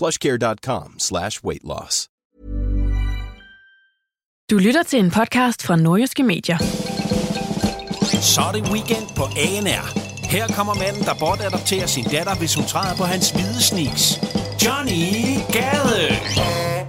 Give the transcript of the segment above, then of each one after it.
plushcare.com slash weight loss. Du lytter til en podcast fra Nordjyske Medier. Så er det weekend på ANR. Her kommer manden, der bortadopterer sin datter, hvis hun træder på hans hvide sneaks. Johnny Gade!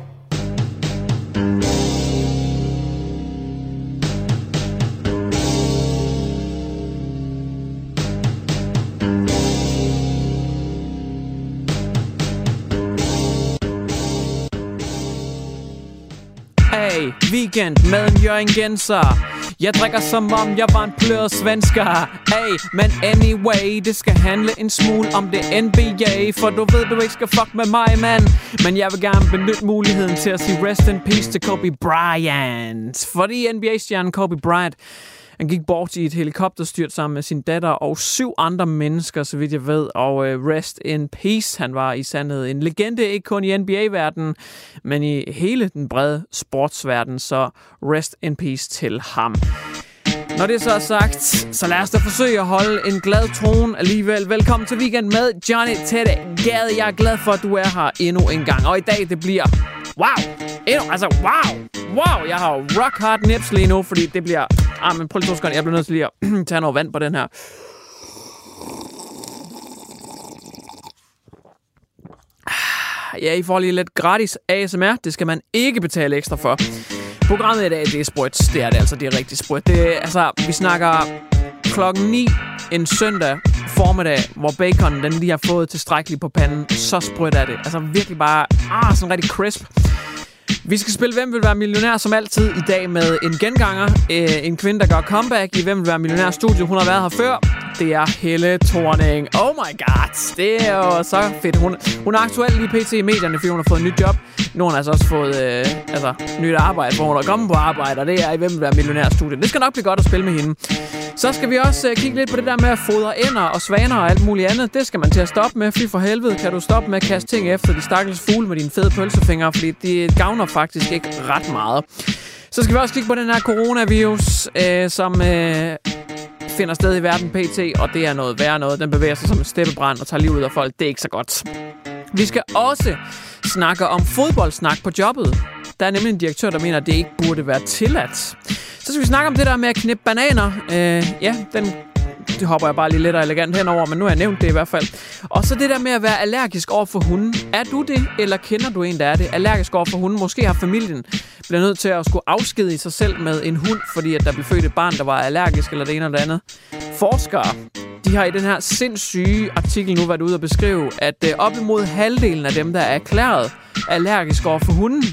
Hey, weekend med en Jørgen Genser. Jeg drikker som om jeg var en pløret svensker. Hey, men anyway, det skal handle en smule om det NBA. For du ved, du ikke skal fuck med mig, mand. Men jeg vil gerne benytte muligheden til at sige rest in peace til Kobe Bryant. Fordi NBA-stjernen Kobe Bryant han gik bort i et helikopterstyrt sammen med sin datter og syv andre mennesker, så vidt jeg ved. Og øh, rest in peace. Han var i sandhed en legende, ikke kun i NBA-verdenen, men i hele den brede sportsverden. Så rest in peace til ham. Når det så er sagt, så lad os da forsøge at holde en glad tone alligevel. Velkommen til weekend med Johnny Tette Gade. Jeg er glad for, at du er her endnu en gang. Og i dag, det bliver... Wow! Endnu, altså, wow! Wow! Jeg har rock hard nips lige nu, fordi det bliver... Ah, men prøv lige to sekunder. Jeg bliver nødt til lige at tage noget vand på den her. Ah, ja, I får lige lidt gratis ASMR. Det skal man ikke betale ekstra for. Programmet i dag, det er sprødt. Det er det altså, det er rigtig sprødt. Det, er- altså, vi snakker klokken 9 en søndag formiddag, hvor bacon den lige har fået tilstrækkeligt på panden. Så sprødt er det. Altså virkelig bare, ah, sådan rigtig crisp. Vi skal spille Hvem vil være millionær som altid i dag med en genganger. Øh, en kvinde, der gør comeback i Hvem vil være millionær studio. Hun har været her før. Det er Helle Thorning. Oh my god. Det er jo så fedt. Hun, hun er aktuelt lige pt. i medierne, fordi hun har fået et nyt job. Nu har hun altså også fået øh, altså, nyt arbejde, hvor hun er kommet på arbejde. Og det er i Hvem vil være millionær studiet. Det skal nok blive godt at spille med hende. Så skal vi også øh, kigge lidt på det der med at fodre ender og svaner og alt muligt andet. Det skal man til at stoppe med. fordi for helvede, kan du stoppe med at kaste ting efter de stakkels fugle med dine fede pølsefingre, fordi det gavner faktisk ikke ret meget. Så skal vi også kigge på den her coronavirus, øh, som øh, finder sted i verden pt. Og det er noget værre noget. Den bevæger sig som en steppebrand og tager livet ud af folk. Det er ikke så godt. Vi skal også snakke om fodboldsnak på jobbet. Der er nemlig en direktør, der mener, at det ikke burde være tilladt. Så skal vi snakke om det der med at knippe bananer. Øh, ja, den det hopper jeg bare lige lidt og elegant henover, men nu har jeg nævnt det i hvert fald. Og så det der med at være allergisk over for hunden. Er du det, eller kender du en, der er det? Allergisk over for hunden. Måske har familien bliver nødt til at skulle afskedige sig selv med en hund, fordi at der blev født et barn, der var allergisk, eller det ene eller det andet. Forskere, de har i den her sindssyge artikel nu været ude og beskrive, at øh, op imod halvdelen af dem, der er erklæret allergisk over for hunden,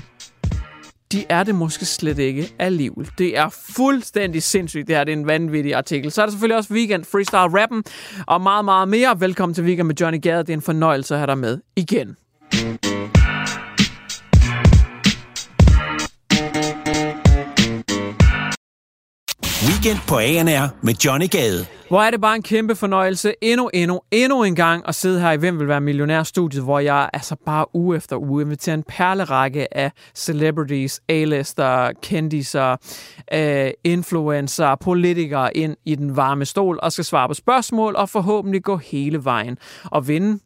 de er det måske slet ikke alligevel. Det er fuldstændig sindssygt, det her. Det er en vanvittig artikel. Så er der selvfølgelig også Weekend Freestyle Rappen og meget, meget mere. Velkommen til Weekend med Johnny Gade. Det er en fornøjelse at have dig med igen. Weekend på ANR med Johnny Gade. Hvor er det bare en kæmpe fornøjelse endnu, endnu, endnu en gang at sidde her i Hvem vil være millionær-studiet, hvor jeg altså bare uge efter uge inviterer en perlerække af celebrities, A-lister, kendiser, øh, influencer, politikere ind i den varme stol og skal svare på spørgsmål og forhåbentlig gå hele vejen og vinde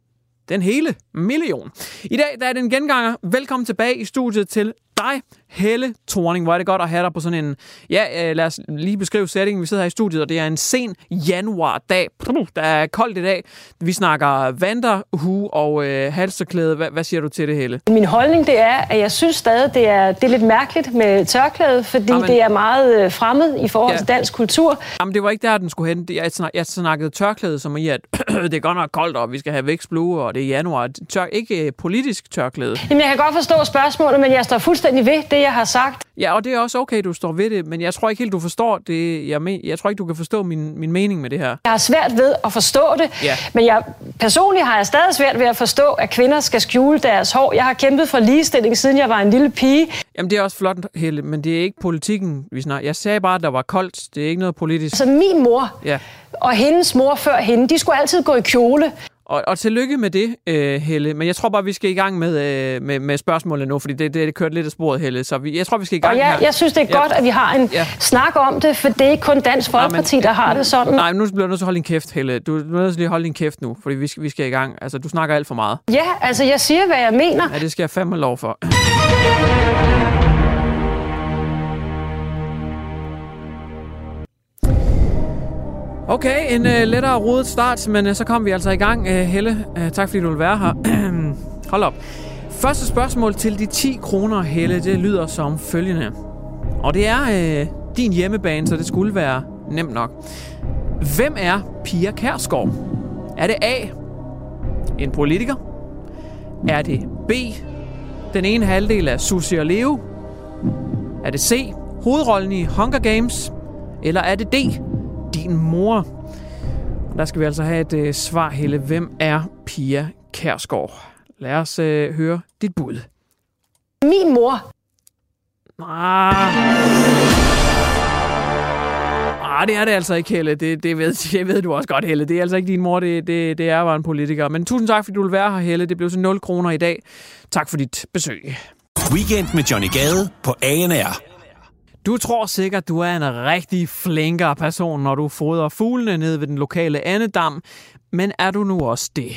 den hele million. I dag der er det en genganger. Velkommen tilbage i studiet til dig, Helle Thorning. Hvor er det godt at have dig på sådan en... Ja, øh, lad os lige beskrive sætningen. Vi sidder her i studiet, og det er en sen januardag. Der er koldt i dag. Vi snakker vanderhue og øh, halsterklæde. Hvad, hvad siger du til det, Helle? Min holdning det er, at jeg synes stadig, det er, det er lidt mærkeligt med tørklæde, fordi Amen. Det er meget øh, fremmed i forhold Ja. til dansk kultur. Jamen, det var ikke der, den skulle hen. Jeg, snak, jeg snakkede tørklæde som i, at det er godt nok koldt, og vi skal have vækstblue, og det er januar. Tør, ikke øh, politisk tørklæde. Jamen, jeg kan godt forstå spørgsmålet, men jeg står fuldstændig ved det, jeg har sagt. Ja, og det er også okay, du står ved det, men jeg tror ikke helt, du forstår det. Jeg, men, jeg tror ikke, du kan forstå min, min mening med det her. Jeg har svært ved at forstå det, Ja. men jeg, personligt har jeg stadig svært ved at forstå, at kvinder skal skjule deres hår. Jeg har kæmpet for ligestilling, siden jeg var en lille pige. Jamen, det er også flot, Helle, men det er ikke politikken, vi snakker. Jeg sagde bare, at der var koldt. Det er ikke noget politisk. Så min mor Ja. og hendes mor før hende, de skulle altid gå i kjole. Og, og tillykke med det, øh, Helle. Men jeg tror bare, vi skal i gang med, øh, med, med spørgsmålet nu, fordi det, det, det kørt lidt af sporet, Helle. Så vi, jeg tror, vi skal i gang Og jeg, her. jeg synes, det er Ja. godt, at vi har en Ja. ja. snak om det, for det er ikke kun Dansk Folkeparti, der har det sådan. Nej, nu bliver du nødt til at holde din kæft, Helle. Du er nødt til lige at holde din kæft nu, fordi vi skal, vi skal i gang. Altså, du snakker alt for meget. Ja, altså jeg siger, hvad jeg mener. Ja, det skal jeg fandme lov for. Okay, en øh, lettere rodet start, men øh, så kom vi altså i gang. Uh, Helle, øh, tak fordi du vil være her. Hold op. Første spørgsmål til de 10 kroner, Helle, det lyder som følgende. Og det er øh, din hjemmebane, så det skulle være nemt nok. Hvem er Pia Kærsgaard? Er det A, en politiker? Er det B, den ene halvdel af Susie og Leo? Er det C, hovedrollen i Hunger Games? Eller er det D, din mor? Der skal vi altså have et øh, svar, Helle. Hvem er Pia Kærsgaard? Lad os øh, høre dit bud. Min mor. Ah. Ah, det er det altså ikke, Helle. Det, det, ved, det ved du også godt, Helle. Det er altså ikke din mor, det, det, det er bare en politiker. Men tusind tak, fordi du vil være her, Helle. Det blev så 0 kroner i dag. Tak for dit besøg. Weekend med Johnny Gade på ANR. Du tror sikkert, du er en rigtig flinkere person, når du fodrer fuglene ned ved den lokale andedam. Men er du nu også det?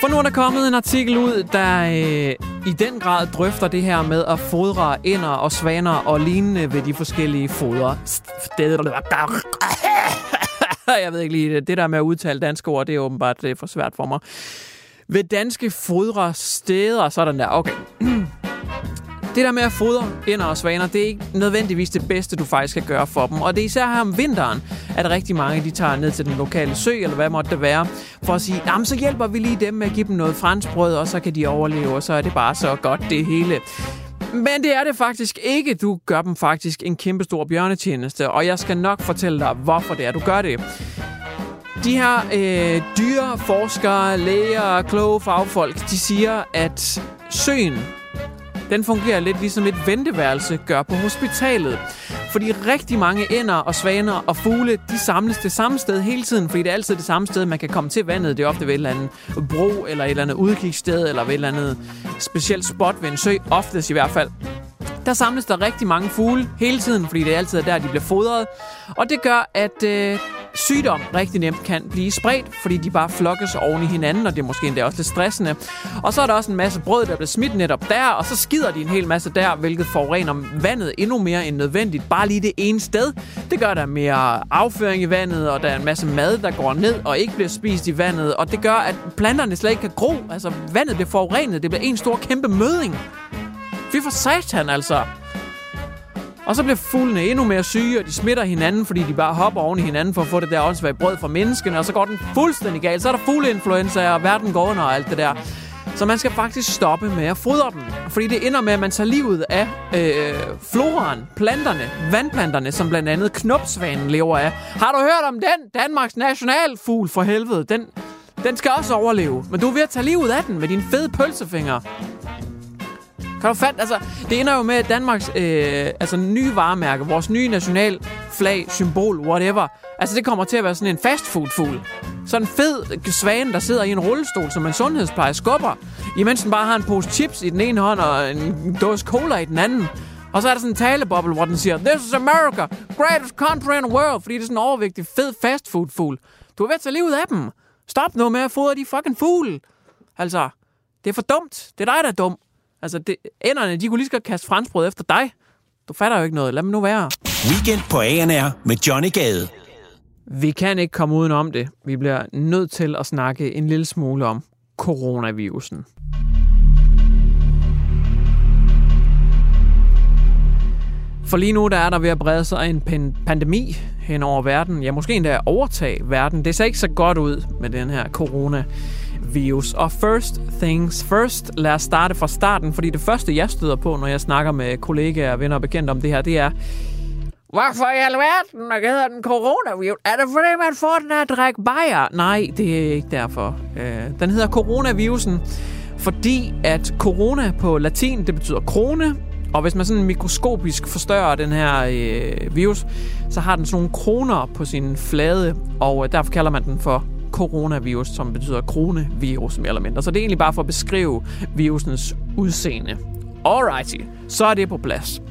For nu er der kommet en artikel ud, der øh, i den grad drøfter det her med at fodre ender og svaner og lignende ved de forskellige foder. Jeg ved ikke lige, det der med at udtale danske ord, det er åbenbart det er for svært for mig. Ved danske fodre steder, sådan der, okay. Det der med at fodre ender og svaner, det er ikke nødvendigvis det bedste, du faktisk kan gøre for dem. Og det er især her om vinteren, at rigtig mange de tager ned til den lokale sø, eller hvad måtte det være, for at sige, jamen så hjælper vi lige dem med at give dem noget franskbrød, og så kan de overleve, og så er det bare så godt det hele. Men det er det faktisk ikke. Du gør dem faktisk en kæmpe stor bjørnetjeneste, og jeg skal nok fortælle dig, hvorfor det er, du gør det. De her øh, dyre forskere, læger, og kloge fagfolk, de siger, at søen den fungerer lidt ligesom et venteværelse gør på hospitalet. Fordi rigtig mange ænder og svaner og fugle, de samles det samme sted hele tiden, fordi det er altid det samme sted, man kan komme til vandet. Det er ofte ved et eller andet bro, eller et eller andet udkigssted, eller ved et eller andet specielt spot ved en sø, oftest i hvert fald. Der samles der rigtig mange fugle hele tiden, fordi det er altid der, de bliver fodret. Og det gør, at øh, sygdom rigtig nemt kan blive spredt, fordi de bare flokkes oven i hinanden, og det er måske endda også lidt stressende. Og så er der også en masse brød, der bliver smidt netop der, og så skider de en hel masse der, hvilket forurener vandet endnu mere end nødvendigt. Bare lige det ene sted. Det gør, der mere afføring i vandet, og der er en masse mad, der går ned og ikke bliver spist i vandet. Og det gør, at planterne slet ikke kan gro. Altså, vandet bliver forurenet. Det bliver en stor kæmpe møding. Fy for satan, altså. Og så bliver fuglene endnu mere syge, og de smitter hinanden, fordi de bare hopper oven i hinanden for at få det der åndssvage brød fra menneskene, og så går den fuldstændig galt. Så er der fugleinfluenza, og verden går under og alt det der. Så man skal faktisk stoppe med at fodre dem. Fordi det ender med, at man tager livet af øh, floraen, planterne, vandplanterne, som blandt andet knopsvanen lever af. Har du hørt om den? Danmarks nationalfugl for helvede. Den, den skal også overleve. Men du er ved at tage livet af den med dine fede pølsefinger. Kan du fatte? Altså, det ender jo med, at Danmarks øh, altså, nye varemærke, vores nye national flag, symbol, whatever, altså det kommer til at være sådan en fastfood-fugl. Sådan en fed svane, der sidder i en rullestol, som en sundhedspleje skubber, imens den bare har en pose chips i den ene hånd og en dåse cola i den anden. Og så er der sådan en taleboble, hvor den siger, This is America, greatest country in the world, fordi det er sådan en overvægtig, fed fastfood-fugl. Du er ved at tage livet af dem. Stop nu med at fodre de fucking fugle. Altså, det er for dumt. Det er dig, der er dum. Altså, det, enderne, de kunne lige så godt kaste franskbrød efter dig. Du fatter jo ikke noget. Lad mig nu være. Weekend på ANR med Johnny Gade. Vi kan ikke komme udenom det. Vi bliver nødt til at snakke en lille smule om coronavirusen. For lige nu der er der ved at brede sig en pandemi hen over verden. Ja, måske endda overtage verden. Det ser ikke så godt ud med den her virus. Og first things first, lad os starte fra starten, fordi det første, jeg støder på, når jeg snakker med kollegaer, venner og bekendte om det her, det er, Hvorfor i alverden hvad hedder den coronavirus? Er det fordi, man får den at drikke bajer? Nej, det er ikke derfor. Øh, den hedder coronavirusen, fordi at corona på latin, det betyder krone, og hvis man sådan mikroskopisk forstørrer den her øh, virus, så har den sådan nogle kroner på sin flade, og øh, derfor kalder man den for coronavirus, som betyder kronevirus mere eller mindre. Så det er egentlig bare for at beskrive virusens udseende. Alrighty, så er det på plads.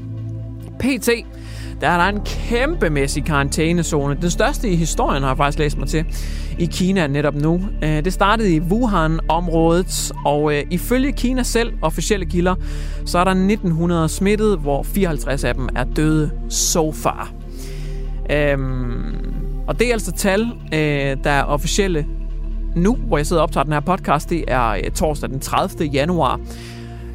PT, der er der en kæmpemæssig karantænezone. Den største i historien har jeg faktisk læst mig til i Kina netop nu. Øh, det startede i Wuhan-området, og øh, ifølge Kina selv, officielle kilder, så er der 1900 smittet, hvor 54 af dem er døde so far. Øhm, og det er altså tal, øh, der er officielle nu, hvor jeg sidder og optager den her podcast. Det er øh, torsdag den 30. januar.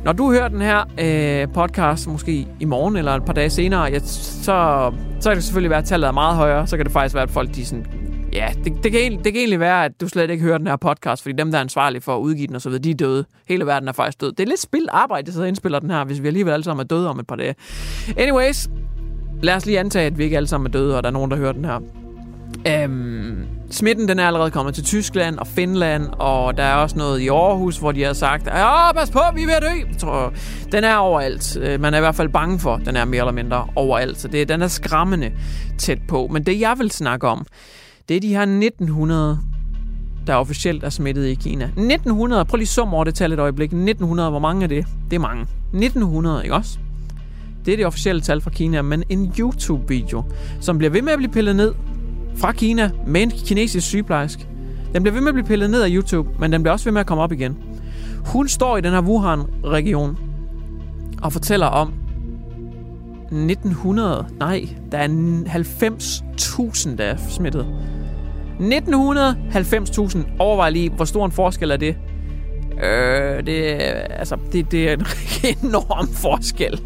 Når du hører den her øh, podcast, måske i morgen eller et par dage senere, ja, så, så kan det selvfølgelig være, at tallet er meget højere. Så kan det faktisk være, at folk de sådan, ja, det, det, kan, det kan egentlig være, at du slet ikke hører den her podcast, fordi dem, der er ansvarlige for at udgive den og så videre, de er døde. Hele verden er faktisk død. Det er lidt spildt arbejde, at sidder og indspiller den her, hvis vi alligevel alle sammen er døde om et par dage. Anyways, lad os lige antage, at vi ikke alle sammen er døde, og der er nogen, der hører den her. Øhm, smitten den er allerede kommet til Tyskland og Finland, og der er også noget i Aarhus, hvor de har sagt, ja, pas på, vi er ved at dø. Jeg tror, den er overalt. Øh, man er i hvert fald bange for, den er mere eller mindre overalt. Så det, den er skræmmende tæt på. Men det, jeg vil snakke om, det er de her 1900 der officielt er smittet i Kina. 1900, prøv lige sum over det tal et øjeblik. 1900, hvor mange er det? Det er mange. 1900, ikke også? Det er det officielle tal fra Kina, men en YouTube-video, som bliver ved med at blive pillet ned fra Kina med en kinesisk sygeplejerske. Den bliver ved med at blive pillet ned af YouTube, men den bliver også ved med at komme op igen. Hun står i den her Wuhan-region og fortæller om 1900, nej, der er 90.000, der er smittet. 1990.000, overvej lige, hvor stor en forskel er det? Øh, det, altså, det, det er en enorm forskel.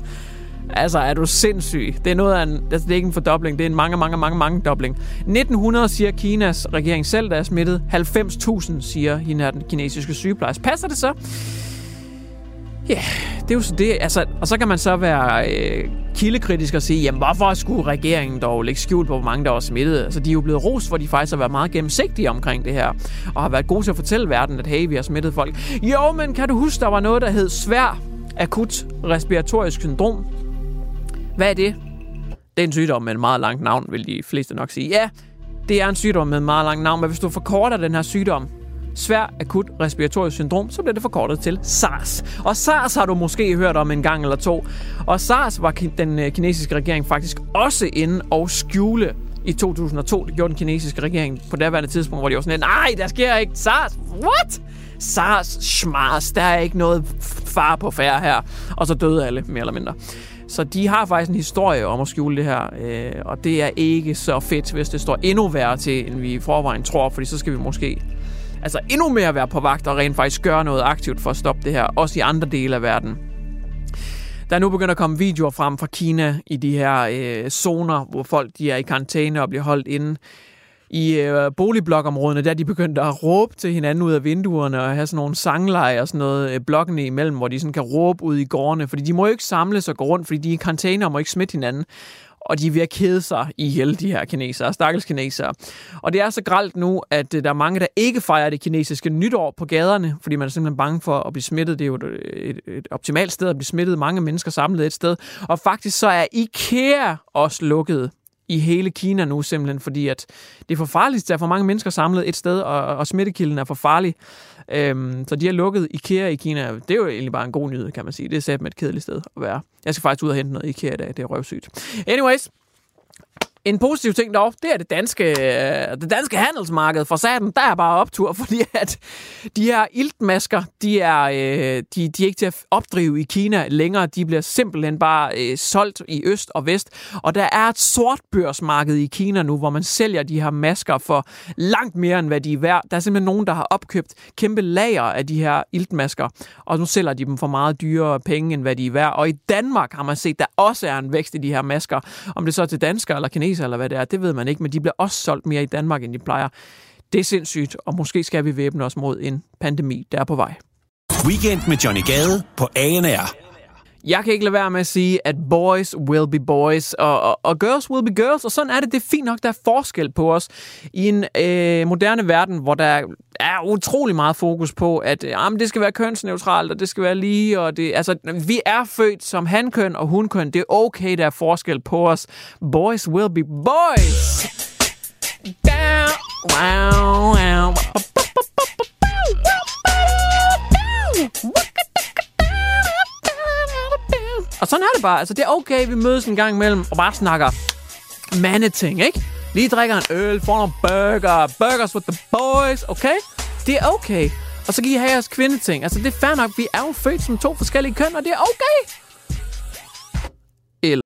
Altså, er du sindssyg? Det er noget af en, altså, det er ikke en fordobling, det er en mange, mange, mange, mange dobling. 1900 siger Kinas regering selv, der er smittet. 90.000 siger hende her, den kinesiske sygeplejerske. Passer det så? Ja, yeah, det er jo så det. Altså, og så kan man så være øh, kildekritisk og sige, jamen hvorfor skulle regeringen dog lægge skjult på, hvor mange der var smittet? Altså, de er jo blevet ros, hvor de faktisk har været meget gennemsigtige omkring det her, og har været gode til at fortælle verden, at hey, vi har smittet folk. Jo, men kan du huske, der var noget, der hed svær akut respiratorisk syndrom? Hvad er det? Det er en sygdom med et meget langt navn, vil de fleste nok sige. Ja, det er en sygdom med et meget langt navn, men hvis du forkorter den her sygdom, svær akut respiratorisk syndrom, så bliver det forkortet til SARS. Og SARS har du måske hørt om en gang eller to. Og SARS var den øh, kinesiske regering faktisk også inde og skjule i 2002. Det gjorde den kinesiske regering på daværende tidspunkt, hvor de var sådan, nej, der sker ikke SARS. What? SARS, schmars, der er ikke noget far på færre her. Og så døde alle, mere eller mindre. Så de har faktisk en historie om at skjule det her, øh, og det er ikke så fedt, hvis det står endnu værre til, end vi i forvejen tror, fordi så skal vi måske altså endnu mere være på vagt og rent faktisk gøre noget aktivt for at stoppe det her, også i andre dele af verden. Der er nu begyndt at komme videoer frem fra Kina i de her øh, zoner, hvor folk de er i karantæne og bliver holdt inde i øh, boligblokområdene, der de begyndte at råbe til hinanden ud af vinduerne og have sådan nogle sangleje og sådan noget øh, blokkene imellem, hvor de sådan kan råbe ud i gårdene, fordi de må jo ikke samles og gå rundt, fordi de er i container og må ikke smitte hinanden og de er ved at kede sig i hele de her kinesere, stakkels kinesere. Og det er så gralt nu, at øh, der er mange, der ikke fejrer det kinesiske nytår på gaderne, fordi man er simpelthen bange for at blive smittet. Det er jo et, et, et optimalt sted at blive smittet. Mange mennesker samlet et sted. Og faktisk så er IKEA også lukket i hele Kina nu, simpelthen fordi, at det er for farligt. Der er for mange mennesker samlet et sted, og, og smittekilden er for farlig. Øhm, så de har lukket IKEA i Kina. Det er jo egentlig bare en god nyhed, kan man sige. Det er sæt med et kedeligt sted at være. Jeg skal faktisk ud og hente noget IKEA i dag. Det er røvsygt. Anyways, en positiv ting dog, det er det danske, øh, det danske handelsmarked for saten. Der er bare optur, fordi at de her iltmasker, de er, øh, de, de er ikke til at opdrive i Kina længere. De bliver simpelthen bare øh, solgt i øst og vest. Og der er et sortbørsmarked i Kina nu, hvor man sælger de her masker for langt mere, end hvad de er værd. Der er simpelthen nogen, der har opkøbt kæmpe lager af de her iltmasker, og nu sælger de dem for meget dyrere penge, end hvad de er værd. Og i Danmark har man set, der også er en vækst i de her masker. Om det så er til danskere eller kinesere, kineser, eller hvad det er, det ved man ikke, men de bliver også solgt mere i Danmark, end de plejer. Det er sindssygt, og måske skal vi væbne os mod en pandemi, der er på vej. Weekend med Johnny Gade på ANR. Jeg kan ikke lade være med at sige, at boys will be boys, og, og, og girls will be girls, og sådan er det. Det er fint nok, der er forskel på os i en øh, moderne verden, hvor der er utrolig meget fokus på, at øh, ah, jamen, det skal være kønsneutralt, og det skal være lige, og det, altså, vi er født som hankøn og hunkøn. Det er okay, der er forskel på os. Boys will be boys. Down, wow, wow. Og sådan er det bare. Altså, det er okay, vi mødes en gang imellem og bare snakker mandeting, ikke? Lige drikker en øl, får nogle burger, burgers with the boys, okay? Det er okay. Og så kan I have jeres kvindeting. Altså, det er fair nok. Vi er jo født som to forskellige køn, og det er okay. Eller...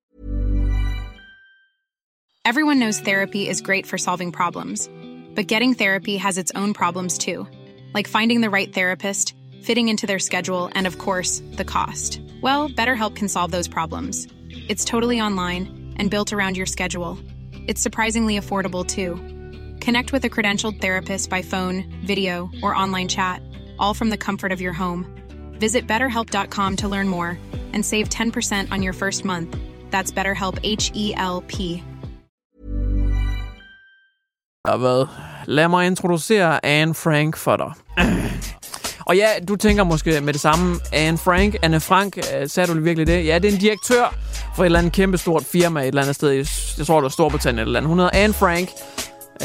Everyone knows therapy is great for solving problems, but getting therapy has its own problems too, like finding the right therapist, fitting into their schedule, and of course, the cost. Well, BetterHelp can solve those problems. It's totally online and built around your schedule. It's surprisingly affordable too. Connect with a credentialed therapist by phone, video, or online chat, all from the comfort of your home. Visit betterhelp.com to learn more and save 10% on your first month. That's BetterHelp H E L P. Hvad? Lad mig introducere Anne Frank for dig. Og ja, du tænker måske med det samme, Anne Frank, Anne Frank, øh, sagde du virkelig det? Ja, det er en direktør for et eller andet kæmpestort firma et eller andet sted, jeg tror det var Storbritannien eller andet. Hun hedder Anne Frank,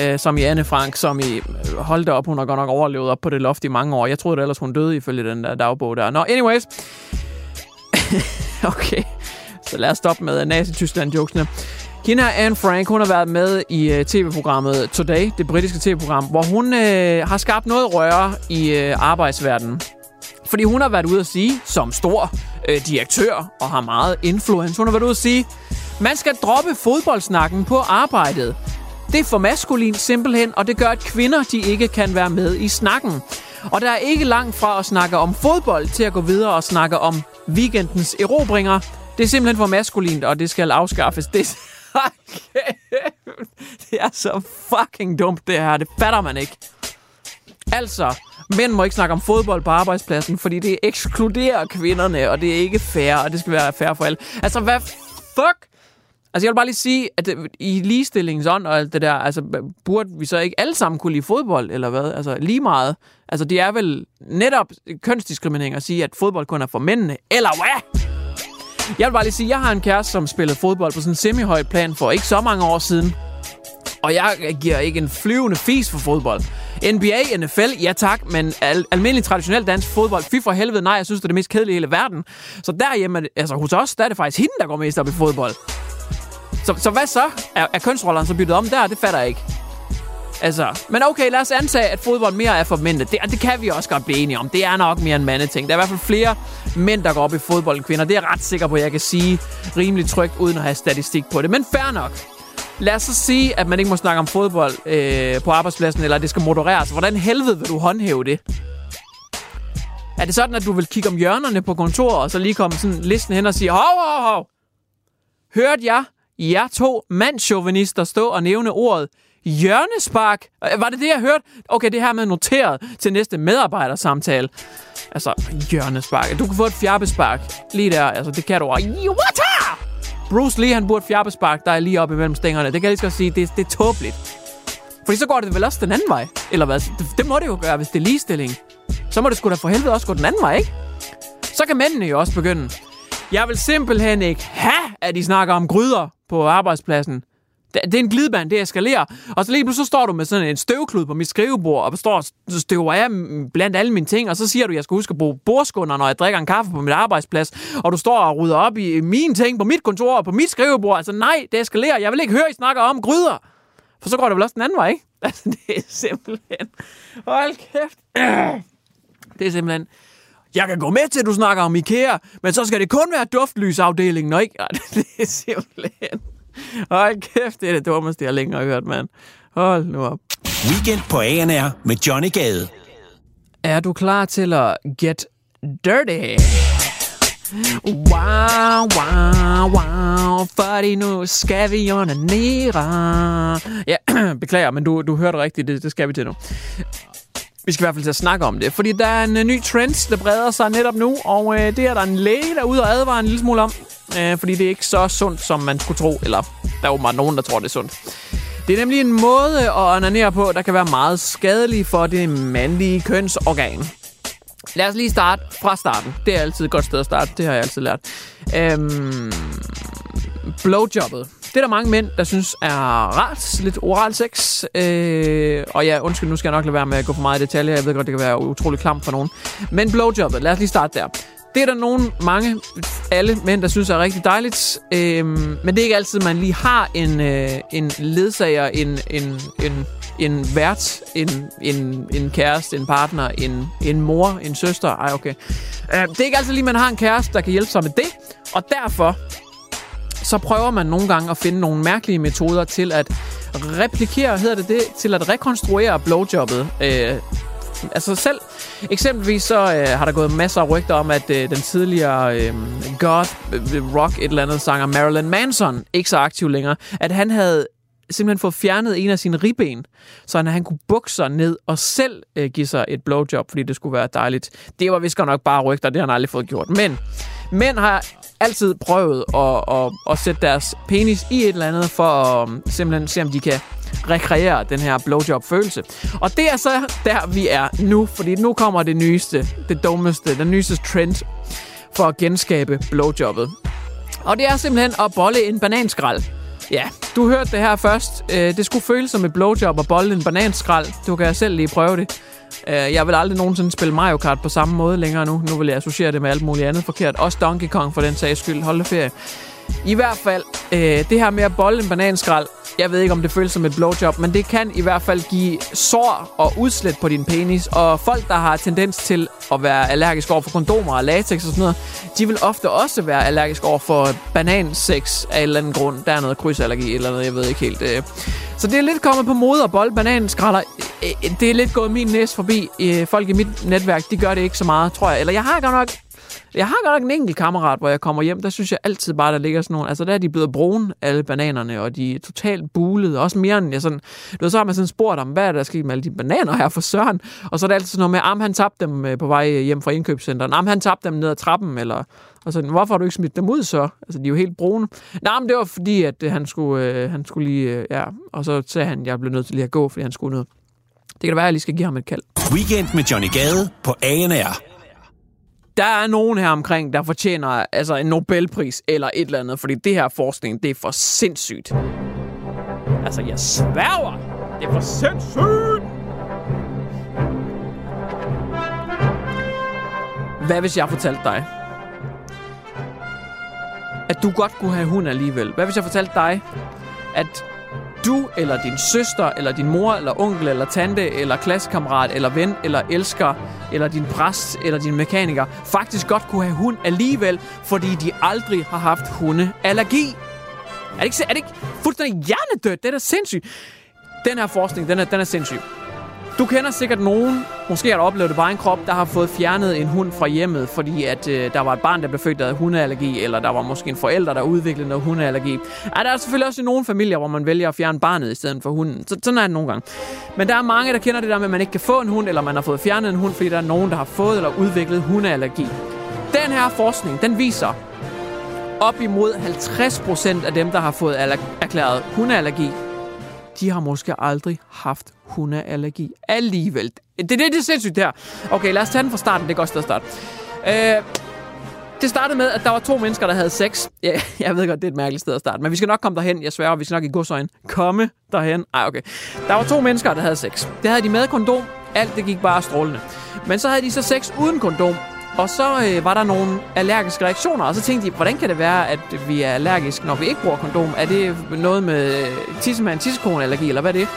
øh, som i Anne Frank, som i, øh, holdt op, hun har godt nok overlevet op på det loft i mange år. Jeg troede det ellers, hun døde ifølge den der dagbog der. Nå, anyways. okay, så lad os stoppe med Nazi-Tyskland-jokesene. Hende her, Anne Frank, hun har været med i øh, uh, tv-programmet Today, det britiske tv-program, hvor hun uh, har skabt noget røre i uh, arbejdsverdenen. Fordi hun har været ude at sige, som stor uh, direktør og har meget influence, hun har været ude at sige, man skal droppe fodboldsnakken på arbejdet. Det er for maskulin simpelthen, og det gør, at kvinder de ikke kan være med i snakken. Og der er ikke langt fra at snakke om fodbold til at gå videre og snakke om weekendens erobringer. Det er simpelthen for maskulint, og det skal afskaffes. Det, det er så fucking dumt, det her. Det fatter man ikke. Altså, mænd må ikke snakke om fodbold på arbejdspladsen, fordi det ekskluderer kvinderne, og det er ikke fair, og det skal være fair for alle. Altså, hvad fuck? Altså, jeg vil bare lige sige, at det, i ligestillingsånd og alt det der, altså, burde vi så ikke alle sammen kunne lide fodbold, eller hvad? Altså, lige meget. Altså, det er vel netop kønsdiskriminering at sige, at fodbold kun er for mændene, eller hvad? Jeg vil bare lige sige, at jeg har en kæreste, som spillede fodbold på sådan en semi-højt plan for ikke så mange år siden. Og jeg giver ikke en flyvende fis for fodbold. NBA, NFL, ja tak, men al- almindelig traditionel dansk fodbold, fy for helvede nej, jeg synes, det er det mest kedelige i hele verden. Så derhjemme, altså hos os, der er det faktisk hende, der går mest op i fodbold. Så, så hvad så? Er, er kønsrollerne så byttet om der? Det fatter jeg ikke. Altså, men okay, lad os antage, at fodbold mere er for mænd. Det, det kan vi også godt blive enige om. Det er nok mere en mandeting. Der er i hvert fald flere mænd, der går op i fodbold end kvinder. Det er jeg ret sikker på, at jeg kan sige rimelig trygt, uden at have statistik på det. Men fair nok. Lad os så sige, at man ikke må snakke om fodbold øh, på arbejdspladsen, eller at det skal modereres. Hvordan helvede vil du håndhæve det? Er det sådan, at du vil kigge om hjørnerne på kontoret, og så lige komme sådan listen hen og sige, hov, hov, hov. Hørte jeg jer to mandschauvinister stå og nævne ordet hjørnespark. Øh, var det det, jeg hørte? Okay, det her med noteret til næste medarbejdersamtale. Altså, hjørnespark. Du kan få et fjabbespark. Lige der, altså, det kan du også. What? Bruce Lee, han burde fjabbespark, der er lige oppe imellem stængerne. Det kan jeg lige så sige, det, det er tåbeligt. Fordi så går det vel også den anden vej. Eller hvad? Det, det må det jo gøre, hvis det er ligestilling. Så må det sgu da for helvede også gå den anden vej, ikke? Så kan mændene jo også begynde. Jeg vil simpelthen ikke have, at de snakker om gryder på arbejdspladsen. Det, er en glidebane, det eskalerer. Og så lige pludselig så står du med sådan en støvklud på mit skrivebord, og står og støver af blandt alle mine ting, og så siger du, at jeg skal huske at bruge bordskunder, når jeg drikker en kaffe på mit arbejdsplads, og du står og rydder op i mine ting på mit kontor og på mit skrivebord. Altså nej, det eskalerer. Jeg vil ikke høre, I snakker om gryder. For så går det vel også den anden vej, ikke? Altså, det er simpelthen... Hold kæft. Det er simpelthen... Jeg kan gå med til, at du snakker om IKEA, men så skal det kun være duftlysafdelingen, og ikke... Det er simpelthen... Hold kæft, det er det dummeste, jeg længere har hørt, mand. Hold nu op. Weekend på ANR med Johnny Gade. Er du klar til at get dirty? Wow, wow, wow, fordi nu skal vi onanere. Ja, beklager, men du, du hørte rigtigt, det, det skal vi til nu. Vi skal i hvert fald til at snakke om det, fordi der er en uh, ny trend, der breder sig netop nu, og uh, det er der en læge, der er ude og advare en lille smule om, øh, fordi det er ikke så sundt, som man skulle tro, eller der er åbenbart nogen, der tror, det er sundt. Det er nemlig en måde at onanere på, der kan være meget skadelig for det mandlige kønsorgan. Lad os lige starte fra starten. Det er altid et godt sted at starte. Det har jeg altid lært. Øhm, blowjobbet. Det er der mange mænd, der synes er rart. Lidt oral sex. Øh, og ja, undskyld, nu skal jeg nok lade være med at gå for meget i detaljer. Jeg ved godt, det kan være utrolig klamt for nogen. Men blowjobbet, lad os lige starte der. Det er der nogen, mange, alle mænd, der synes er rigtig dejligt. Øhm, men det er ikke altid, man lige har en, øh, en ledsager, en, en, en, en vært, en, en, en kæreste, en partner, en, en mor, en søster. Ej, okay. Øh, det er ikke altid lige, man har en kæreste, der kan hjælpe sig med det. Og derfor så prøver man nogle gange at finde nogle mærkelige metoder til at replikere, hedder det det, til at rekonstruere blowjobbet. Øh, altså selv, eksempelvis så øh, har der gået masser af rygter om, at øh, den tidligere øh, God øh, Rock et eller andet sanger Marilyn Manson, ikke så aktiv længere, at han havde simpelthen fået fjernet en af sine ribben, så han kunne bukke sig ned og selv øh, give sig et blowjob, fordi det skulle være dejligt. Det var vist godt nok bare rygter, det har han aldrig fået gjort. Men mænd har altid prøvet at, at, at sætte deres penis i et eller andet, for at um, simpelthen se, om de kan rekreere den her blowjob-følelse. Og det er så der, vi er nu, fordi nu kommer det nyeste, det dummeste, den nyeste trend for at genskabe blowjobbet. Og det er simpelthen at bolle en bananskrald. Ja, du hørte det her først. Øh, det skulle føles som et blowjob at bolle en bananskrald. Du kan selv lige prøve det. Øh, jeg vil aldrig nogensinde spille Mario Kart på samme måde længere nu. Nu vil jeg associere det med alt muligt andet forkert. Også Donkey Kong for den sags skyld. Hold ferie. I hvert fald, øh, det her med at bolle en bananskrald, jeg ved ikke, om det føles som et blowjob, men det kan i hvert fald give sår og udslæt på din penis. Og folk, der har tendens til at være allergisk over for kondomer og latex og sådan noget, de vil ofte også være allergisk over for banansex af en eller anden grund. Der er noget krydsallergi eller noget, jeg ved ikke helt. Øh. Så det er lidt kommet på mode at bolle bananskralder. Øh, øh, det er lidt gået min næse forbi. Øh, folk i mit netværk, de gør det ikke så meget, tror jeg. Eller jeg har godt nok jeg har godt nok en enkelt kammerat, hvor jeg kommer hjem, der synes jeg altid bare, der ligger sådan nogle... Altså, der er de blevet brune, alle bananerne, og de er totalt bulede. Også mere end jeg sådan... Du ved, så har man sådan spurgt om, hvad er der sket med alle de bananer her for søren? Og så er det altid sådan noget med, am han tabte dem øh, på vej øh, hjem fra indkøbscenteren. Am han tabte dem ned ad trappen, eller... Og sådan, hvorfor har du ikke smidt dem ud så? Altså, de er jo helt brune. Nej, men det var fordi, at øh, han skulle, øh, han skulle lige... Øh, ja, og så sagde han, at jeg blev nødt til lige at gå, fordi han skulle ned. Det kan da være, at jeg lige skal give ham et kald. Weekend med Johnny Gade på ANR der er nogen her omkring, der fortjener altså en Nobelpris eller et eller andet, fordi det her forskning, det er for sindssygt. Altså, jeg sværger, det er for sindssygt! Hvad hvis jeg fortalte dig, at du godt kunne have hund alligevel? Hvad hvis jeg fortalte dig, at du eller din søster, eller din mor, eller onkel, eller tante, eller klassekammerat, eller ven, eller elsker, eller din præst, eller din mekaniker, faktisk godt kunne have hund alligevel, fordi de aldrig har haft hundeallergi. Er det ikke, er det ikke fuldstændig hjernedødt? Det er da sindssygt. Den her forskning, den er, den er sindssyg. Du kender sikkert nogen, måske har du oplevet det bare en krop, der har fået fjernet en hund fra hjemmet, fordi at øh, der var et barn, der blev født, der havde hundeallergi, eller der var måske en forælder, der udviklede noget hundeallergi. Ja, der er selvfølgelig også i nogle familier, hvor man vælger at fjerne barnet i stedet for hunden. Så, sådan er det nogle gange. Men der er mange, der kender det der med, at man ikke kan få en hund, eller man har fået fjernet en hund, fordi der er nogen, der har fået eller udviklet hundeallergi. Den her forskning, den viser, op imod 50% af dem, der har fået erklæret hundeallergi, de har måske aldrig haft hundeallergi alligevel. Det, det, det er sindssygt her. Okay, lad os tage den fra starten. Det er godt sted at starte. Øh, det startede med, at der var to mennesker, der havde sex. Ja, jeg ved godt, det er et mærkeligt sted at starte, men vi skal nok komme derhen. Jeg sværger, vi skal nok i godsøjen komme derhen. Ej, okay. Der var to mennesker, der havde sex. Det havde de med kondom. Alt det gik bare strålende. Men så havde de så sex uden kondom. Og så øh, var der nogle allergiske reaktioner, og så tænkte de, hvordan kan det være, at vi er allergiske, når vi ikke bruger kondom? Er det noget med øh, tissemand, tissekonallergi, eller hvad er det?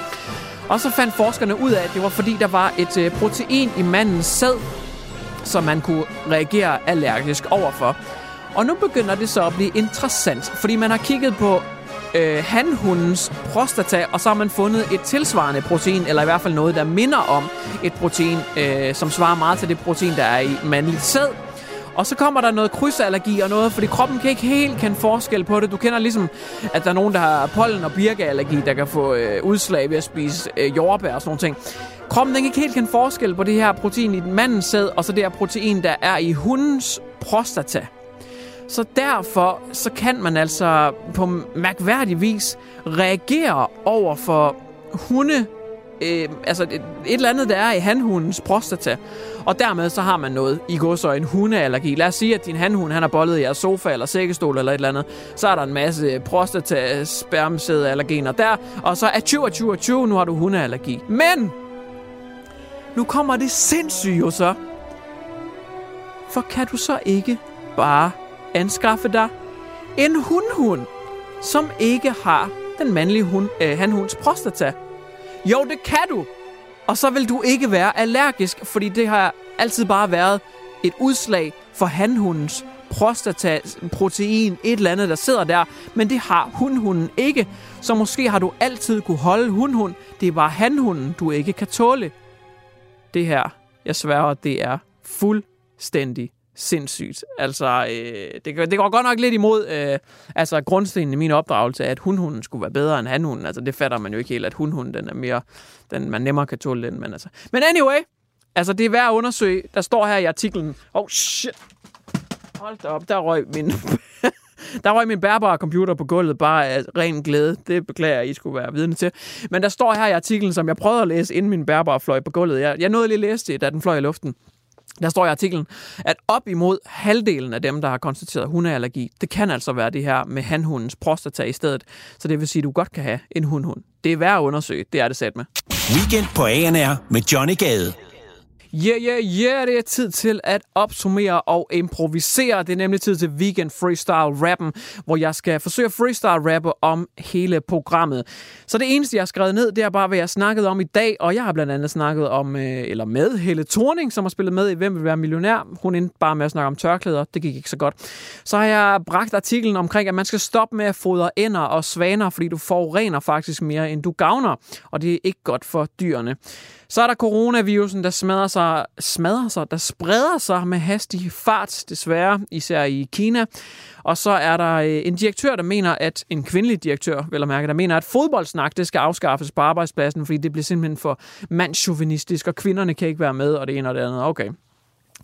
Og så fandt forskerne ud af, at det var fordi, der var et øh, protein i mandens sæd, som man kunne reagere allergisk overfor. Og nu begynder det så at blive interessant, fordi man har kigget på øh, hanhundens prostata, og så har man fundet et tilsvarende protein, eller i hvert fald noget, der minder om et protein, øh, som svarer meget til det protein, der er i mandligt sæd. Og så kommer der noget krydsallergi og noget, fordi kroppen kan ikke helt kende forskel på det. Du kender ligesom, at der er nogen, der har pollen- og birkeallergi, der kan få øh, udslag ved at spise øh, jordbær og sådan noget ting. Kroppen den kan ikke helt kende forskel på det her protein i mandens sæd, og så det her protein, der er i hundens prostata. Så derfor så kan man altså på mærkværdig vis reagere over for hunde, øh, altså et, et eller andet, der er i hanhundens prostata. Og dermed så har man noget i går en hundeallergi. Lad os sige, at din hanhund han har bollet i jeres sofa eller sækkestol eller et eller andet. Så er der en masse prostata allergener der. Og så er 20 20 20, nu har du hundeallergi. Men nu kommer det sindssygt jo så. For kan du så ikke bare anskaffe dig en hundhund, som ikke har den mandlige hund, øh, hanhunds prostata? Jo, det kan du. Og så vil du ikke være allergisk, fordi det har altid bare været et udslag for hanhundens prostata-protein, et eller andet, der sidder der, men det har hundhunden ikke. Så måske har du altid kunne holde hundhund. Det er bare hanhunden, du ikke kan tåle. Det her, jeg sværger, det er fuldstændig sindssygt. Altså, øh, det, det går godt nok lidt imod øh, altså, grundstenen i min opdragelse, at hunhunden skulle være bedre end hanhunden. Altså, det fatter man jo ikke helt, at hunhunden den er mere, den, man nemmere kan tåle den. Men, altså. men anyway, altså, det er værd at undersøge. Der står her i artiklen, oh shit, hold da op, der røg min... Der røg min bærbare computer på gulvet bare af ren glæde. Det beklager jeg, I skulle være vidne til. Men der står her i artiklen, som jeg prøvede at læse, inden min bærbare fløj på gulvet. Jeg, jeg nåede lige at læse det, da den fløj i luften. Der står i artiklen, at op imod halvdelen af dem, der har konstateret hundeallergi, det kan altså være det her med hanhundens prostata i stedet. Så det vil sige, at du godt kan have en hundhund. Det er værd at undersøge, det er det sat med. Weekend på ANR med Johnny Gade. Ja, ja, ja, det er tid til at opsummere og improvisere. Det er nemlig tid til Weekend Freestyle Rappen, hvor jeg skal forsøge at freestyle rappe om hele programmet. Så det eneste, jeg har skrevet ned, det er bare, hvad jeg snakkede om i dag, og jeg har blandt andet snakket om, øh, eller med Helle Thorning, som har spillet med i Hvem vil være millionær. Hun endte bare med at snakke om tørklæder, det gik ikke så godt. Så har jeg bragt artiklen omkring, at man skal stoppe med at fodre ender og svaner, fordi du forurener faktisk mere, end du gavner, og det er ikke godt for dyrene. Så er der coronavirusen, der smadrer sig, smadrer sig, der spreder sig med hastig fart, desværre, især i Kina. Og så er der øh, en direktør, der mener, at en kvindelig direktør, vil jeg mærke, der mener, at fodboldsnak, det skal afskaffes på arbejdspladsen, fordi det bliver simpelthen for mandsjuvenistisk, og kvinderne kan ikke være med, og det ene og det andet. Okay.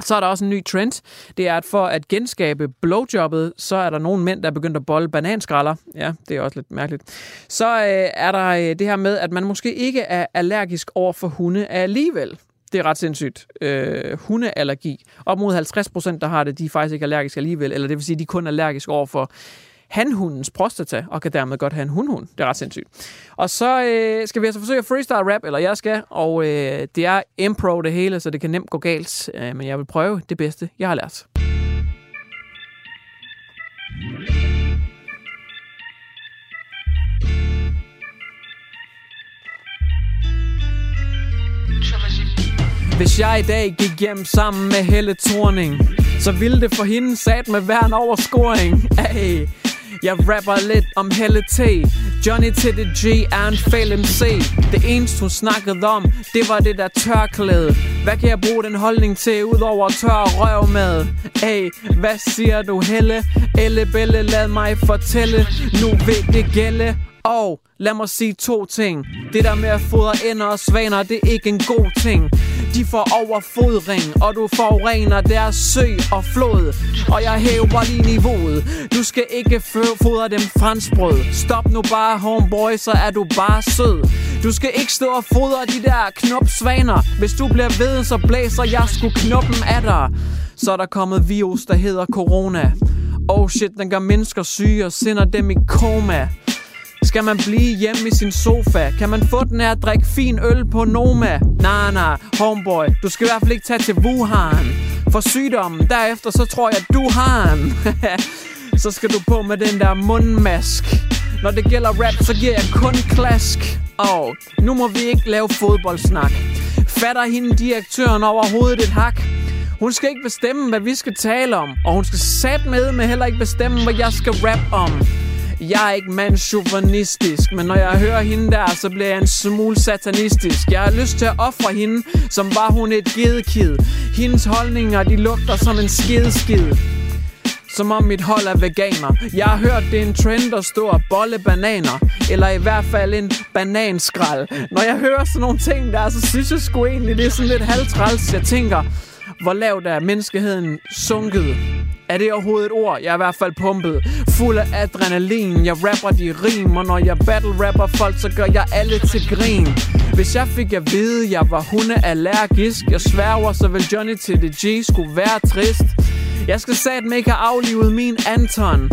Så er der også en ny trend. Det er, at for at genskabe blowjobbet, så er der nogle mænd, der er begyndt at bolle bananskralder. Ja, det er også lidt mærkeligt. Så øh, er der øh, det her med, at man måske ikke er allergisk over for hunde alligevel. Det er ret sindssygt. Øh, hundeallergi. Op mod 50 procent, der har det, de er faktisk ikke allergiske alligevel. Eller det vil sige, de er kun allergiske over for hanhundens prostata, og kan dermed godt have en hundhund. Det er ret sindssygt. Og så øh, skal vi altså forsøge at freestyle rap, eller jeg skal, og øh, det er impro det hele, så det kan nemt gå galt, øh, men jeg vil prøve det bedste, jeg har lært. Hvis jeg i dag gik hjem sammen med Helle Thorning, så ville det for hende sat med værn en overscoring. Ay, jeg rapper lidt om Helle T Johnny til det G and Fail MC Det eneste hun snakkede om Det var det der tørklæde Hvad kan jeg bruge den holdning til Udover tør røv med Hey, hvad siger du Helle? Elle Belle, lad mig fortælle Nu vil det gælde og lad mig sige to ting. Det der med at fodre ender og svaner, det er ikke en god ting. De får overfodring, og du forurener deres sø og flod. Og jeg hæver lige niveauet. Du skal ikke fodre dem franskbrød. Stop nu bare, homeboy, så er du bare sød. Du skal ikke stå og fodre de der knopsvaner. Hvis du bliver ved, så blæser jeg sgu knoppen af dig. Så er der kommet virus, der hedder corona. Oh shit, den gør mennesker syge og sender dem i koma. Skal man blive hjemme i sin sofa? Kan man få den her at drikke fin øl på Noma? Nej, nej, homeboy, du skal i hvert fald ikke tage til Wuhan. For sygdommen, derefter så tror jeg, du har en. så skal du på med den der mundmask. Når det gælder rap, så giver jeg kun klask. Og nu må vi ikke lave fodboldsnak. Fatter hende direktøren overhovedet et hak? Hun skal ikke bestemme, hvad vi skal tale om. Og hun skal sat med med heller ikke bestemme, hvad jeg skal rap om. Jeg er ikke mandsjuvenistisk, men når jeg hører hende der, så bliver jeg en smule satanistisk. Jeg har lyst til at ofre hende, som var hun et gedekid. Hendes holdninger, de lugter som en skedeskid. Som om mit hold er veganer Jeg har hørt, det er en trend at stå og bolle bananer Eller i hvert fald en bananskrald Når jeg hører sådan nogle ting der, så synes jeg sgu egentlig, det er sådan lidt halvtræls Jeg tænker, hvor lavt er menneskeheden sunket? Er det overhovedet et ord? Jeg er i hvert fald pumpet. Fuld af adrenalin. Jeg rapper de rim, og når jeg battle rapper folk, så gør jeg alle til grin. Hvis jeg fik at vide, jeg var hundeallergisk, jeg sværger, så vil Johnny til det G skulle være trist. Jeg skal satme ikke have aflivet min Anton.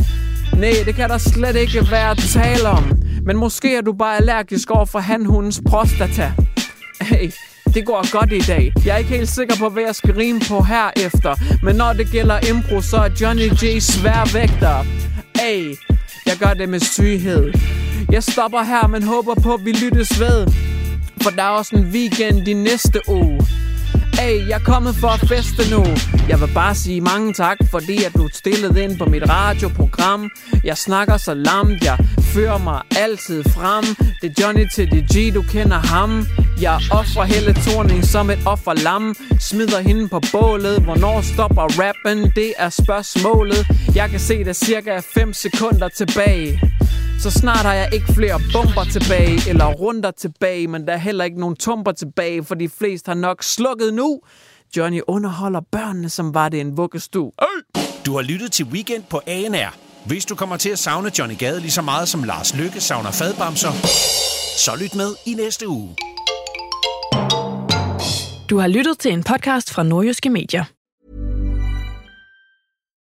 Nej, det kan der slet ikke være tale om. Men måske er du bare allergisk over for hanhundens prostata. Hey, det går godt i dag. Jeg er ikke helt sikker på, hvad jeg skal rime på herefter. Men når det gælder impro, så er Johnny J svær vægter. Hey, jeg gør det med syghed. Jeg stopper her, men håber på, at vi lyttes ved. For der er også en weekend i næste uge. Hey, jeg er kommet for at feste nu. Jeg vil bare sige mange tak, fordi at du stillede ind på mit radioprogram. Jeg snakker så lamt, jeg fører mig altid frem. Det er Johnny til DG, du kender ham. Jeg offrer hele Thorning som et offerlam. Smider hende på bålet. Hvornår stopper rappen? Det er spørgsmålet. Jeg kan se, der cirka 5 sekunder tilbage. Så snart har jeg ikke flere bomber tilbage, eller runder tilbage, men der er heller ikke nogen tumper tilbage, for de fleste har nok slukket nu. Johnny underholder børnene, som var det en vuggestue. Du har lyttet til Weekend på ANR. Hvis du kommer til at savne Johnny Gade lige så meget som Lars Lykke savner fadbamser, så lyt med i næste uge. Du har lyttet til en podcast fra Nordjyske Medier.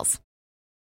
details.